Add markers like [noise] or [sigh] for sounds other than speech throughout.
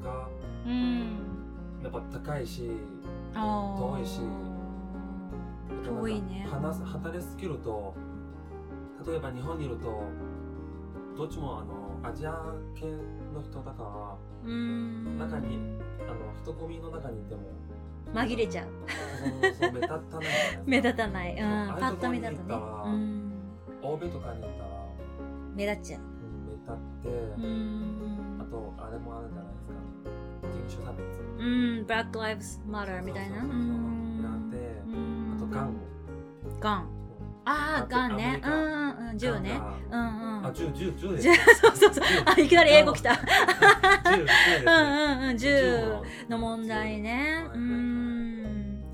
ですか？うん。やっぱ高いし遠いし。遠いね。話す働きすぎると例えば日本にいるとどっちもあのアジア系の人だかうん。ら中にあの人混みの中にいても紛れちゃう。そう目立たない目立たない、うん、パッと見だとね。ところに行ったらうん。欧米とかに行ったら、目立っちゃう。うん目立って、種差別うん Black Lives Matter みたいなそうそうそう。そうな？ん。でうん。あとガンガン。ああガンね。うんうんうん。銃ね。うんうん。あ銃銃銃で [laughs] そうそうそう。あいきなり英語きた。[laughs] 銃うんうんうん。銃の。の問題ね。はいうーん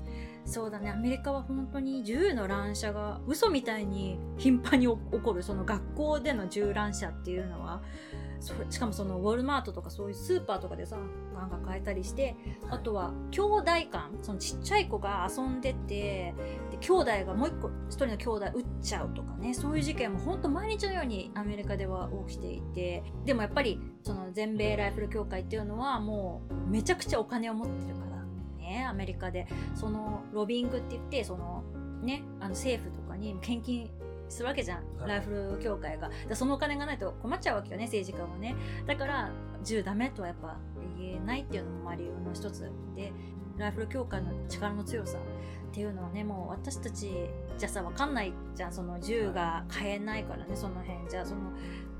そうだね。アメリカは本当に銃の乱射が嘘みたいに頻繁に起こる。その学校での銃乱射っていうのは。それしかもそのウォルマートとかそういうスーパーとかでさガンが買えたりしてあとは兄弟間そのちっちゃい子が遊んでてで兄弟がもう一個一人の兄弟撃っちゃうとかねそういう事件も本当毎日のようにアメリカでは起きていてでもやっぱりその全米ライフル協会っていうのはもうめちゃくちゃお金を持ってるからねアメリカで。そのロビングって言ってそのねあの政府とかに献金するわけじゃん、はい。ライフル協会が。でそのお金がないと困っちゃうわけよね政治家はね。だから銃ダメとはやっぱ言えないっていうのもまあ理由の一つでライフル協会の力の強さっていうのはねもう私たちじゃさ分かんないじゃん。その銃が買えないからねその辺じゃ。あその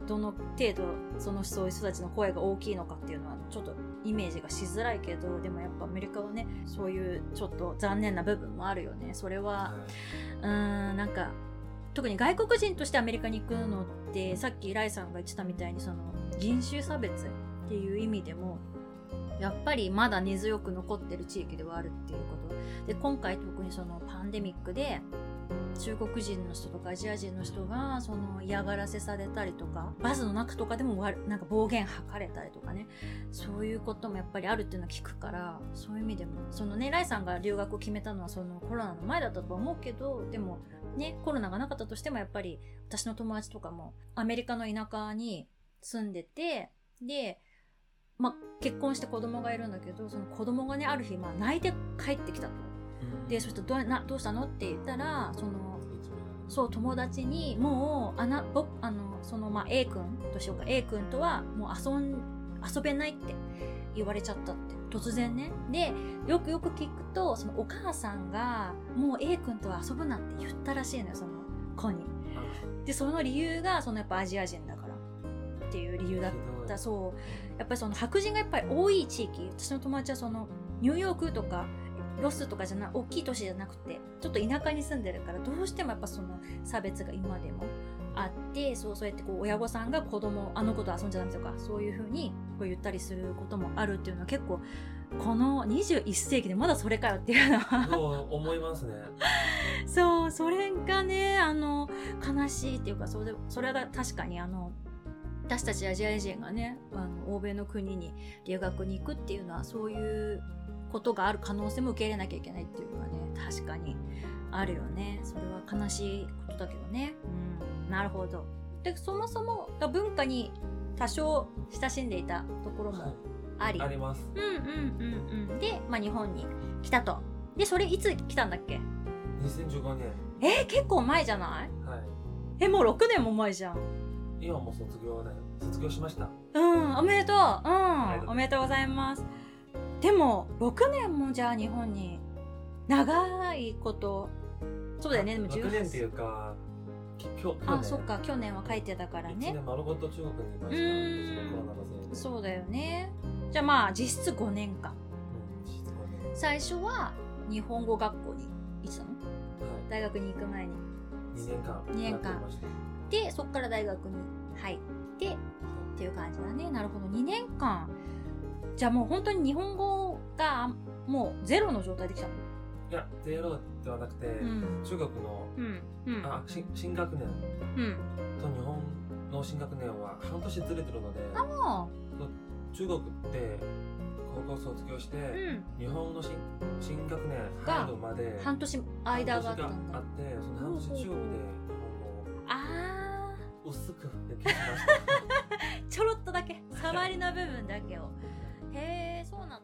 どの程度そのそういう人たちの声が大きいのかっていうのはちょっとイメージがしづらいけどでもやっぱアメリカはねそういうちょっと残念な部分もあるよね。それははうーんなんか特に外国人としてアメリカに行くのってさっきライさんが言ってたみたいにその人種差別っていう意味でもやっぱりまだ根強く残ってる地域ではあるっていうこと。で今回特にそのパンデミックで中国人の人とかアジア人の人がその嫌がらせされたりとかバスの中とかでもわなんか暴言吐かれたりとかね。そういうこともやっぱりあるっていうのは聞くからそういう意味でもそのねライさんが留学を決めたのはそのコロナの前だったとは思うけどでもねコロナがなかったとしてもやっぱり私の友達とかもアメリカの田舎に住んでてでまあ、結婚して子供がいるんだけどその子供がねある日、まあ、泣いて帰ってきたと。いでそしてどうなどうしたの？って言ったらそのそう友達にもうあなぼあのそのまあ A 君としようか。A 君とはもう遊ん遊べないって言われちゃったって。突然ね。でよくよく聞くとそのお母さんがもう A 君とは遊ぶなって言ったらしいのよその子に。でその理由がそのやっぱアジア人だから。っていう理由だった。そう。やっぱりその白人がやっぱり多い地域。私の友達はそのニューヨークとかロスとかじゃない大きい都市じゃなくてちょっと田舎に住んでるからどうしてもやっぱその差別が今でもあってそうそうやってこう親御さんが子供あの子と遊んじゃダメとかそういうふうにこう言ったりすることもあるっていうのは結構この21世紀でまだそれかよっていうのはそう思いますね。[laughs] そうそれがねあの悲しいっていうかそれそれが確かにあの私たちアジア人がねあの欧米の国に留学に行くっていうのはそういうことがある可能性も受け入れなきゃいけないっていうのはね確かに。あるよね。それは悲しいことだけどね。うん。なるほど。でそもそも文化に多少親しんでいたところもあり、あります。うんうんうんうん。で、まあ、日本に来たと。でそれいつ来たんだっけ？2015年。えー、結構前じゃない？はい。えもう6年も前じゃん。今もう卒業だよ。卒業しました。うんおめでとう。うんおめでとうございますでも6年もじゃあ日本に長いことそうだよねでも6年っていうかあそっか去年は書いてたから1ね年丸ごと中国にいまうしたそうだよね。じゃあまあ実質5年間うん最初は日本語学校に行ってたの？はい。大学に行く前に。2年間。二年間。でそっから大学に入ってっていう感じだね。なるほど。2年間じゃあもう本当に日本語がもうゼロの状態できたの？いやゼロではなくて、うん。中国のうん。うん。あ新新学年。うん。と日本の新学年は半年ずれてるのであ中国って高校卒業して、うん。日本の新新学年が入るまで半年間があってその半年中国で日本あ語を薄くできました。ー [laughs] ちょろっとだけ触りの部分だけをへえそうなったな